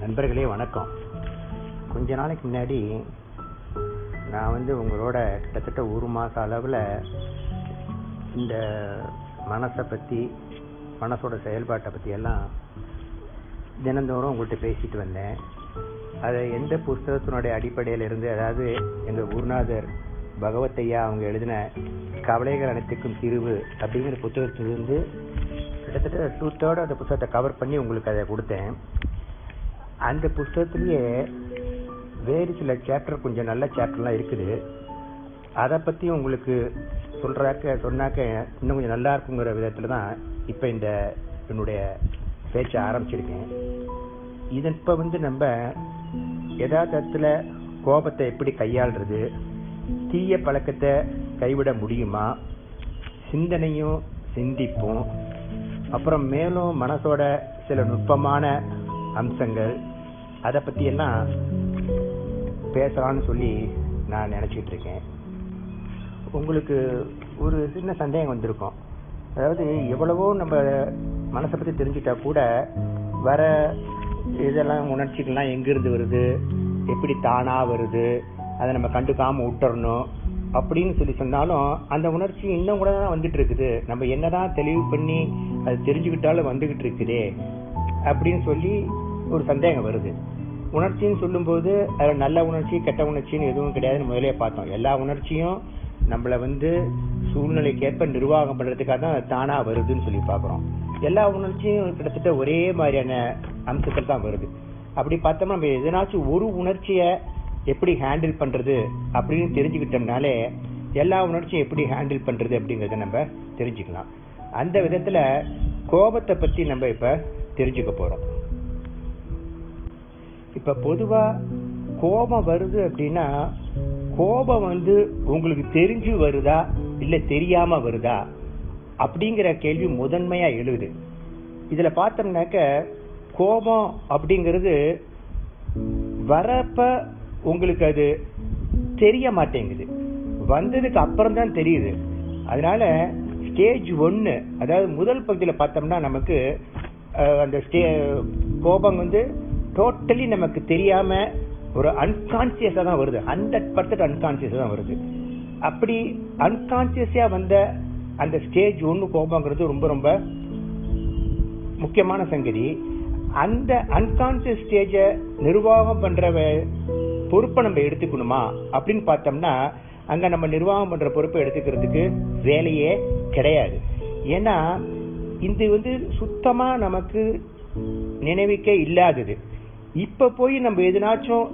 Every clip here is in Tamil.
நண்பர்களே வணக்கம். கொஞ்ச நாளைக்கு முன்னாடி நான் வந்து உங்களோட கிட்டத்தட்ட ஒரு மாச அளவில் இந்த மனசை பற்றி மனசோட செயல்பாட்டை பற்றியெல்லாம் தினந்தோறும் உங்கள்கிட்ட பேசிட்டு வந்தேன். அதை எந்த புஸ்தகத்தினுடைய அடிப்படையில் இருந்து அதாவது எங்கள் குருநாதர் பகவத்தையா அவங்க எழுதின கவலைகள் அனைத்துக்கும் தீர்வு அப்படிங்கிற புத்தகத்திலிருந்து கிட்டத்தட்ட டூ தேர்ட் அந்த புத்தகத்தை கவர் பண்ணி உங்களுக்கு அதை கொடுத்தேன். அந்த புஸ்தகத்திலேயே வேறு சில சாப்டர் கொஞ்சம் நல்ல சாப்டர்லாம் இருக்குது. அதை பற்றி உங்களுக்கு சொல்கிறாக்க சொன்னாக்க இன்னும் கொஞ்சம் நல்லா இருக்குங்கிற விதத்தில் தான் இப்போ இந்த என்னுடைய பேச்சை ஆரம்பிச்சிருக்கேன். இதன் இப்போ வந்து நம்ம யதார்த்தத்தில் கோபத்தை எப்படி கையாளுறது தீய பழக்கத்தை கைவிட முடியுமா சிந்தனையும் சிந்திப்போம். அப்புறம் மேலும் மனசோட சில நுட்பமான அம்சங்கள் அதை பற்றி எல்லாம் பேசலாம்னு சொல்லி நான் நினச்சிட்டு இருக்கேன். உங்களுக்கு ஒரு சின்ன சந்தேகம் வந்திருக்கும். அதாவது எவ்வளவோ நம்ம மனசை பற்றி தெரிஞ்சுட்டா கூட வர இதெல்லாம் உணர்ச்சிகள்லாம் எங்கேருந்து வருது? எப்படி தானாக வருது? அதை நம்ம கண்டுக்காமல் விட்டுறணும் அப்படின்னு சொல்லி சொன்னாலும் அந்த உணர்ச்சி இன்னும் கூட தான் வந்துட்டு இருக்குது. நம்ம என்னதான் தெளிவு பண்ணி அது தெரிஞ்சுக்கிட்டாலும் வந்துகிட்டு இருக்குதே அப்படின்னு சொல்லி ஒரு சந்தேகம் வருது. உணர்ச்சின்னு சொல்லும்போது அதில் நல்ல உணர்ச்சி கெட்ட உணர்ச்சின்னு எதுவும் கிடையாதுன்னு முதலே பார்த்தோம். எல்லா உணர்ச்சியும் நம்மளை வந்து சூழ்நிலைக்கேற்ப நிர்வாகம் பண்ணுறதுக்காக தான் தானாக வருதுன்னு சொல்லி பார்க்குறோம். எல்லா உணர்ச்சியும் கிட்டத்தட்ட ஒரே மாதிரியான அம்சத்தில் தான் வருது. அப்படி பார்த்தோம்னா நம்ம எதனாச்சும் ஒரு உணர்ச்சியை எப்படி ஹேண்டில் பண்ணுறது அப்படின்னு தெரிஞ்சுக்கிட்டோம்னாலே எல்லா உணர்ச்சியும் எப்படி ஹேண்டில் பண்ணுறது அப்படிங்கிறத நம்ம தெரிஞ்சுக்கலாம். அந்த விதத்தில் கோபத்தை பற்றி நம்ம இப்போ தெரிஞ்சுக்க போகிறோம் இப்ப பொதுவா கோபம் வருது அப்படின்னா கோபம் வந்து உங்களுக்கு தெரிஞ்சு வருதா? இல்ல தெரியாம வருதா? அப்படிங்கிற கேள்வி முதன்மையா எழுது. இதுல பார்த்தோம்னாக்க கோபம் அப்படிங்கிறது வரப்ப உங்களுக்கு அது தெரிய மாட்டேங்குது. வந்ததுக்கு அப்புறம் தான் தெரியுது. அதனால ஸ்டேஜ் ஒன்று அதாவது முதல் பகுதியில் பார்த்தோம்னா நமக்கு அந்த ஸ்டே கோபம் வந்து டோட்டலி நமக்கு தெரியாம ஒரு அன்கான்சியஸா தான் வருது. ஹண்ட்ரட் பர்சன்ட் அன்கான்சியஸா தான் வருது. அப்படி அன்கான்சியஸா வந்த அந்த ஸ்டேஜ் ஒன்று கோபங்கிறது ரொம்ப ரொம்ப முக்கியமான சங்கதி. அந்த அன்கான்சியஸ் ஸ்டேஜை நிர்வாகம் பண்ற பொறுப்பை நம்ம எடுத்துக்கணுமா? அப்படின்னு பார்த்தோம்னா அங்க நம்ம நிர்வாகம் பண்ற பொறுப்பை எடுத்துக்கிறதுக்கு வேலையே கிடையாது. ஏன்னா இது வந்து சுத்தமா நமக்கு நினைவிக்க இல்லாதது. இப்ப போய் நம்ம எதுனாச்சும்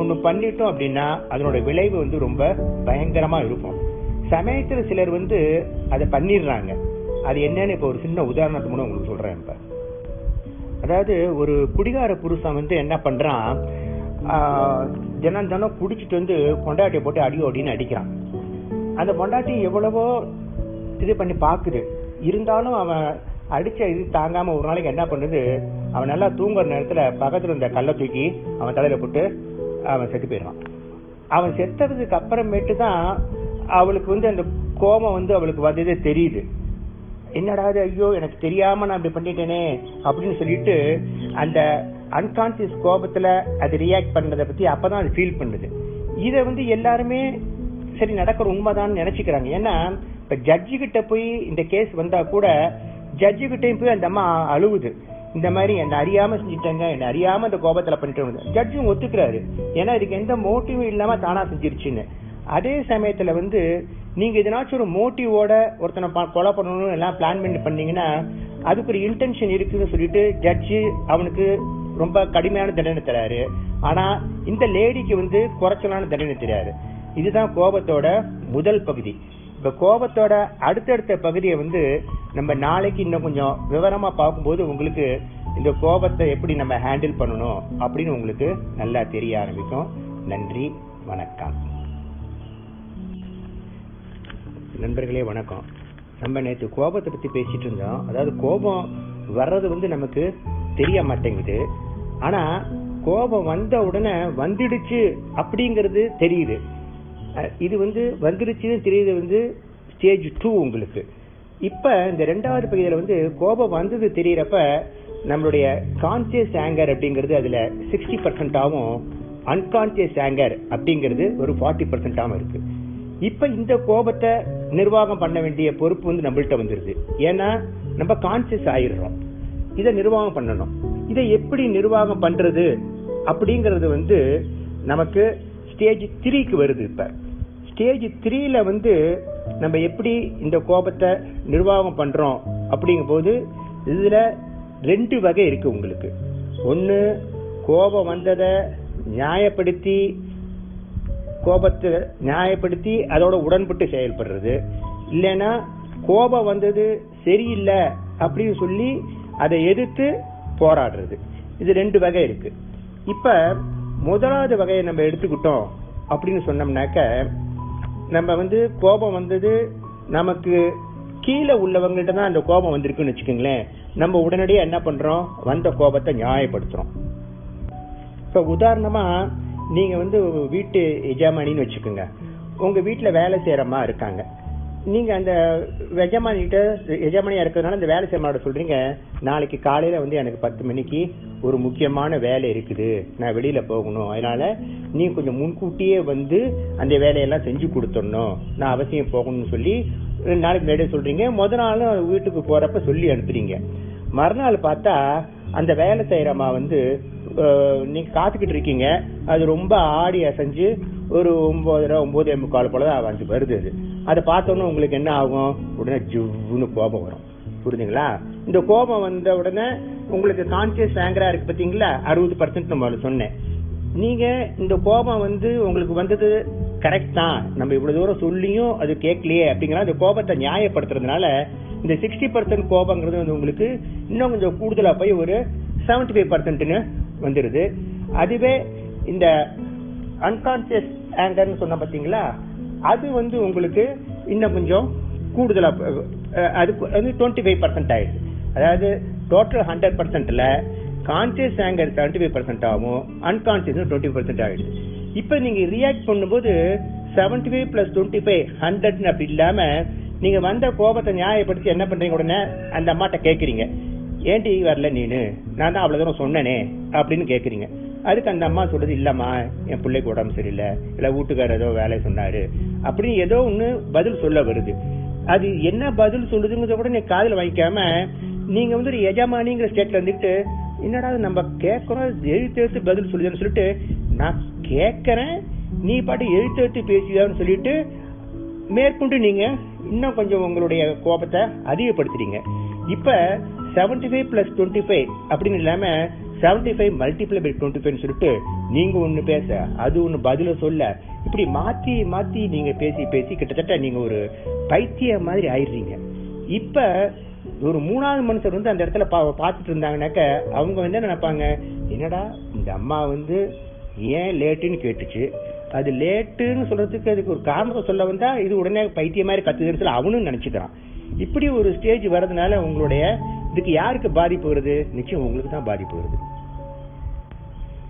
ஒண்ணு பண்ணிட்டோம் அப்படின்னா அதனோட விளைவு வந்து ரொம்ப பயங்கரமா இருக்கும். சமயத்துல சிலர் வந்து அதை பண்ணிடுறாங்க. அது என்னன்னு இப்ப ஒரு சின்ன உதாரணத்து மூலம் உங்களுக்கு சொல்றேன் இப்ப. அதாவது ஒரு குடிகார புருஷன் வந்து என்ன பண்றான்? தினம் தினம் குடிச்சிட்டு வந்து பொண்டாட்டியை போட்டு அடி அப்படின்னு அடிக்கிறான். அந்த பொண்டாட்டி எவ்வளவோ இது பண்ணி பாக்குது இருந்தாலும் அவன் அடிச்ச இது தாங்காம ஒரு நாளைக்கு என்ன பண்ணுது? அவன் நல்லா தூங்குற நேரத்துல பக்கத்துல இருந்த கல்லை தூக்கி அவன் தலையில போட்டு அவன் செத்து போயிடுறான் அவன் செத்ததுக்கு அப்புறமேட்டு தான் அவளுக்கு வந்து அந்த கோபம் வந்து அவளுக்கு வந்ததே தெரியுது. என்னடா அது ஐயோ எனக்கு தெரியாம நான் இப்படி பண்ணிட்டேனே அப்படின்னு சொல்லிட்டு அந்த அன்கான்சியஸ் கோபத்துல அது ரியாக்ட் பண்ணதை பத்தி அப்பதான் அது ஃபீல் பண்ணுது. இதை வந்து எல்லாருமே சரி நடக்கிற உண்மைதான் நினைச்சுக்கிறாங்க. ஏன்னா இப்ப ஜட்ஜு கிட்ட போய் இந்த கேஸ் வந்தா கூட ஜட்ஜு கிட்டயும் போய் அந்த அம்மா அழுகுது இந்த மாதிரி என்ன அறியாம செஞ்சுட்டாங்க. என்ன அறியாம அந்த கோபத்துல பண்ணிட்டு ஜட்ஜும் ஒத்துக்கிறாரு. ஏன்னா இதுக்கு எந்த மோட்டிவும் இல்லாம தானா செஞ்சிருச்சுன்னு. அதே சமயத்துல வந்து நீங்க எதனாச்சும் ஒரு மோட்டிவோட ஒருத்தனை பா- கொலை பண்ணணும்னு எல்லாம் பிளான் பண்ணி பண்ணீங்கன்னா அதுக்கு ஒரு இன்டென்ஷன் இருக்குன்னு சொல்லிட்டு ஜட்ஜு அவனுக்கு ரொம்ப கடுமையான தண்டனை தராரு. ஆனா இந்த லேடிக்கு வந்து குறைச்சலான தண்டனை தராரு. இதுதான் கோபத்தோட முதல் பகுதி. இப்ப கோபத்தோட அடுத்தடுத்த பகுதியை வந்து நம்ம நாளைக்கு இன்னும் கொஞ்சம் விவரமா பார்க்கும்போது உங்களுக்கு இந்த கோபத்தை எப்படி நம்ம ஹேண்டில் பண்ணணும் அப்படின்னு உங்களுக்கு நல்லா தெரிய ஆரம்பிக்கும். நன்றி வணக்கம். நண்பர்களே வணக்கம். நம்ம நேற்று கோபத்தை பற்றி பேசிட்டு இருந்தோம். அதாவது கோபம் வர்றது வந்து நமக்கு தெரிய மாட்டேங்குது. ஆனால் கோபம் வந்த உடனே வந்துடுச்சு அப்படிங்கிறது தெரியுது. இது வந்து வந்துருச்சுன்னு தெரியுது வந்து ஸ்டேஜ் டூ உங்களுக்கு. இப்போ இந்த ரெண்டாவது பகுதியில் வந்து கோபம் வந்தது தெரியறப்ப நம்மளுடைய கான்சியஸ் ஆங்கர் அப்படிங்கிறது அதில் சிக்ஸ்டி பர்சன்டாவும் அன்கான்சியஸ் ஆங்கர் அப்படிங்கிறது ஒரு ஃபார்ட்டி பர்சன்டாவும் இருக்குது இப்போ இந்த கோபத்தை நிர்வாகம் பண்ண வேண்டிய பொறுப்பு வந்து நம்மள்கிட்ட வந்துடுது ஏன்னா நம்ம கான்சியஸ் ஆயிடுறோம். இதை நிர்வாகம் பண்ணணும். இதை எப்படி நிர்வாகம் பண்ணுறது அப்படிங்கிறது வந்து நமக்கு ஸ்டேஜ் த்ரீக்கு வருது இப்போ. ஸ்டேஜ் த்ரீல வந்து நம்ம எப்படி இந்த கோபத்தை நிர்வாகம் பண்றோம் அப்படிங்கும் போது இதுல ரெண்டு வகை இருக்கு உங்களுக்கு. ஒன்று கோபம் வந்ததை நியாயப்படுத்தி கோபத்தை நியாயப்படுத்தி அதோட உடன்பட்டு செயல்படுறது. இல்லைன்னா கோபம் வந்தது சரியில்லை அப்படின்னு சொல்லி அதை எதிர்த்து போராடுறது. இது ரெண்டு வகை இருக்கு. இப்ப முதலாவது வகையை நம்ம எடுத்துக்கிட்டோம் அப்படின்னு சொன்னோம்னாக்க நம்ம வந்து கோபம் வந்தது நமக்கு கீழே உள்ளவங்கள்ட்ட தான் அந்த கோபம் வந்திருக்குன்னு வச்சுக்கோங்களேன். நம்ம உடனடியாக என்ன பண்றோம்? வந்த கோபத்தை நியாயப்படுத்துறோம். இப்போ உதாரணமா நீங்க வந்து வீட்டு எஜமானின்னு வச்சுக்கோங்க. உங்க வீட்டில் வேலை செய்யறமா இருக்காங்க. நீங்க அந்த எஜமானிகிட்ட எஜமானியா இருக்கிறதுனால அந்த வேலை செய்யமாட சொல்றீங்க. நாளைக்கு காலையில வந்து எனக்கு பத்து மணிக்கு ஒரு முக்கியமான வேலை இருக்குது. நான் வெளியில போகணும். அதனால நீ கொஞ்சம் முன்கூட்டியே வந்து அந்த வேலையெல்லாம் செஞ்சு கொடுத்துடணும். நான் அவசியம் போகணும்னு சொல்லி ரெண்டு நாளைக்கு முன்னாடியே சொல்றீங்க. முத நாளும் வீட்டுக்கு போறப்ப சொல்லி அனுப்புறீங்க. மறுநாள் பார்த்தா அந்த வேலை செய்யறமா வந்து நீங்க காத்துக்கிட்டு இருக்கீங்க. அது ரொம்ப ஆடி அசைஞ்சு ஒரு ஒன்பதரை ஒன்பதே முக்கால் போல தான் வந்து வருது அது. அதை பார்த்தோன்னே உங்களுக்கு என்ன ஆகும்? உடனே ஜிவ்னு கோபம் வரும். புரிஞ்சுங்களா? இந்த கோபம் வந்த உடனே உங்களுக்கு கான்சியஸ் ஆங்கரா இருக்கு பார்த்தீங்களா? அறுபது பர்சன்ட் நம்ம சொன்னேன். நீங்க இந்த கோபம் வந்து உங்களுக்கு வந்தது கரெக்ட் தான். நம்ம இவ்வளவு தூரம் சொல்லியும் அது கேட்கலையே அப்படிங்கிற அந்த கோபத்தை நியாயப்படுத்துறதுனால இந்த சிக்ஸ்டி பர்சன்ட் கோபங்கிறது வந்து உங்களுக்கு இன்னும் கொஞ்சம் கூடுதலா போய் ஒரு செவன்டி ஃபைவ் பர்சன்ட்னு வந்துடுது அதுவே இந்த அன்கான்சியஸ் ஆங்கர்னு சொன்ன பாத்தீங்களா அது வந்து உங்களுக்கு இன்னும் கொஞ்சம் கூடுதலா அது வந்து டுவெண்ட்டி ஃபைவ் பர்சன்ட் ஆயிடுது அதாவது total hundred பர்சன்ட்ல conscious anger seventy five percent ஆகும் அன்கான்சியஸ் டுவெண்ட்டி பர்சன்ட் ஆயிடுது இப்போ நீங்க ரியாக்ட் பண்ணும்போது seventy five plus twenty five ஹண்ட்ரட்னு அப்படி இல்லாம நீங்க வந்த கோபத்தை நியாயப்படுத்தி என்ன பண்றீங்க உடனே? அந்த அம்மாட்ட கேட்குறீங்க ஏன்டி வரல நீனு? நான் தான் அவ்வளோ தூரம் சொன்னனே அப்படின்னு கேட்குறீங்க அதுக்கு அந்த அம்மா சொல்றது இல்லம்மா என் பிள்ளைக்கு உடம்பு சரியில்லை. இல்ல வீட்டுக்காரர் ஏதோ வேலை சொன்னாரு. அப்படின்னு ஏதோ ஒண்ணு பதில் சொல்ல வருது. அது என்ன பதில் சொல்லுதுங்கிறத கூட நீ காதில் வாங்கிக்காம நீங்க வந்து ஒரு எஜமானிங்கிற ஸ்டேட்ல இருந்துட்டு என்னடா இது நம்ம கேட்கறோம் எழுத்து எழுத்து பதில் சொல்லுதுன்னு சொல்லிட்டு நான் கேட்கறேன் நீ பாட்டு எழுத்து எழுத்து பேசுதான்னு சொல்லிட்டு மேற்கொண்டு நீங்க இன்னும் கொஞ்சம் உங்களுடைய கோபத்தை அதிகப்படுத்துறீங்க. இப்ப seventy five plus twenty five அப்படின்னு இல்லாம seventy five multiply by twenty five சொல்லிட்டு நீங்க ஒன்று பேச அது ஒன்று பதில சொல்ல இப்படி மாத்தி மாத்தி நீங்க பேசி பேசி கிட்டத்தட்ட நீங்க ஒரு பைத்திய மாதிரி ஆயிடுறீங்க. இப்ப ஒரு மூணாவது மனுஷர் வந்து அந்த இடத்துல பா- பார்த்துட்டு இருந்தாங்கனாக்க அவங்க வந்து என்ன நினைப்பாங்க? என்னடா இந்த அம்மா வந்து ஏன் லேட்டுன்னு கேட்டுச்சு? அது லேட்டுன்னு சொல்றதுக்கு அதுக்கு ஒரு காரணத்தை சொல்ல வந்தா இது உடனே பைத்திய மாதிரி கத்துதுன்னு அவனும் நினைச்சுக்கிறான். இப்படி ஒரு ஸ்டேஜ் வர்றதுனால உங்களுடைய இதுக்கு யாருக்கு பாதிப்பு வருது? நிச்சயம் உங்களுக்கு தான் பாதிப்பு வருது.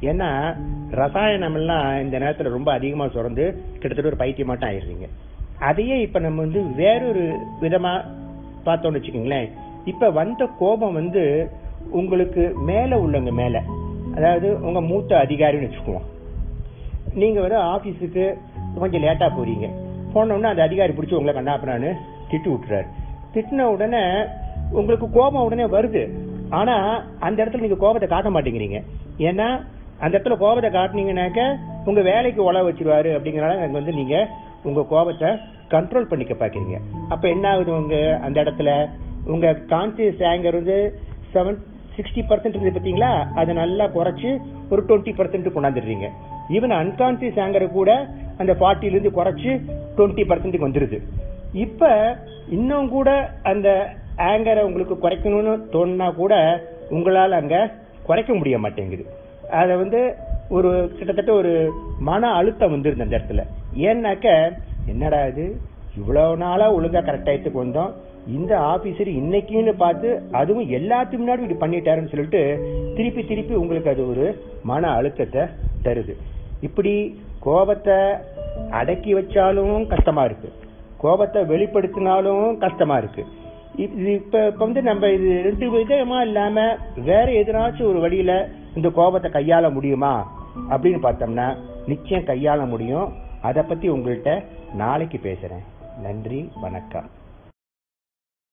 ஏன்னா ரசாயனம் எல்லாம் இந்த நேரத்தில் ரொம்ப அதிகமாக சுரந்து கிட்டத்தட்ட ஒரு பைத்தியமாட்டம் ஆயிடுறீங்க. அதையே இப்போ நம்ம வந்து வேறொரு விதமா பார்த்தோம்னு வச்சுக்கோங்களேன். இப்போ வந்த கோபம் வந்து உங்களுக்கு மேலே உள்ளவங்க மேலே. அதாவது உங்க மூத்த அதிகாரின்னு வச்சுக்குவோம். நீங்கள் வந்து ஆஃபீஸுக்கு கொஞ்சம் லேட்டாக போகிறீங்க போன உடனே அந்த அதிகாரி பிடிச்சி உங்களை கண்ணாப்பனான்னு திட்டு விட்டுறாரு. திட்டின உடனே உங்களுக்கு கோபம் உடனே வருது. ஆனா அந்த இடத்துல நீங்க கோபத்தை காட்ட மாட்டேங்கிறீங்க. ஏன்னா அந்த இடத்துல கோபத்தை காட்டினீங்கன்னாக்க உங்க வேலைக்கு உழ வச்சிருவாரு அப்படிங்கறனால அங்க வந்து நீங்க உங்க கோபத்தை கண்ட்ரோல் பண்ணிக்க பாக்குறீங்க. அப்ப என்ன ஆகுது உங்க அந்த இடத்துல? உங்க கான்சியஸ் ஆங்கர் வந்து செவன் சிக்ஸ்டி பர்சன்ட் இருந்து பார்த்தீங்களா அதை நல்லா குறைச்சி ஒரு டுவெண்ட்டி பர்சன்ட் கொண்டாந்துடுறீங்க. ஈவன் அன்கான்சியஸ் ஆங்கரை கூட அந்த ஃபார்ட்டிலேருந்து குறைச்சி டுவெண்ட்டி பர்சன்ட்டுக்கு வந்துடுது இப்போ இன்னும் கூட அந்த ஆங்கரை உங்களுக்கு குறைக்கணும்னு தோணுனா கூட உங்களால் அங்கே குறைக்க முடிய மாட்டேங்குது. அதை வந்து ஒரு கிட்டத்தட்ட ஒரு மன அழுத்தம் வந்துருது அந்த இடத்துல. ஏன்னாக்க என்னடா இது? இவ்வளோ நாளாக ஒழுங்காக கரெக்ட் ஆயிட்டுக்கு வந்தோம். இந்த ஆஃபீஸர் இன்னைக்குன்னு பார்த்து அதுவும் எல்லாத்துக்கு முன்னாடி இப்படி பண்ணிட்டாருன்னு சொல்லிட்டு திருப்பி திருப்பி உங்களுக்கு அது ஒரு மன அழுத்தத்தை தருது. இப்படி கோபத்தை அடக்கி வச்சாலும் கஷ்டமா இருக்கு. கோபத்தை வெளிப்படுத்தினாலும் கஷ்டமா இருக்கு. இது இப்ப இப்ப வந்து நம்ம இது ரெண்டு விதமா இல்லாம வேற எதனாச்சும் ஒரு வழியில இந்த கோபத்தை கையாள முடியுமா? அப்படின்னு பார்த்தோம்னா நிச்சயம் கையாள முடியும். அதை பத்தி உங்கள்கிட்ட நாளைக்கு பேசுறேன். நன்றி வணக்கம்.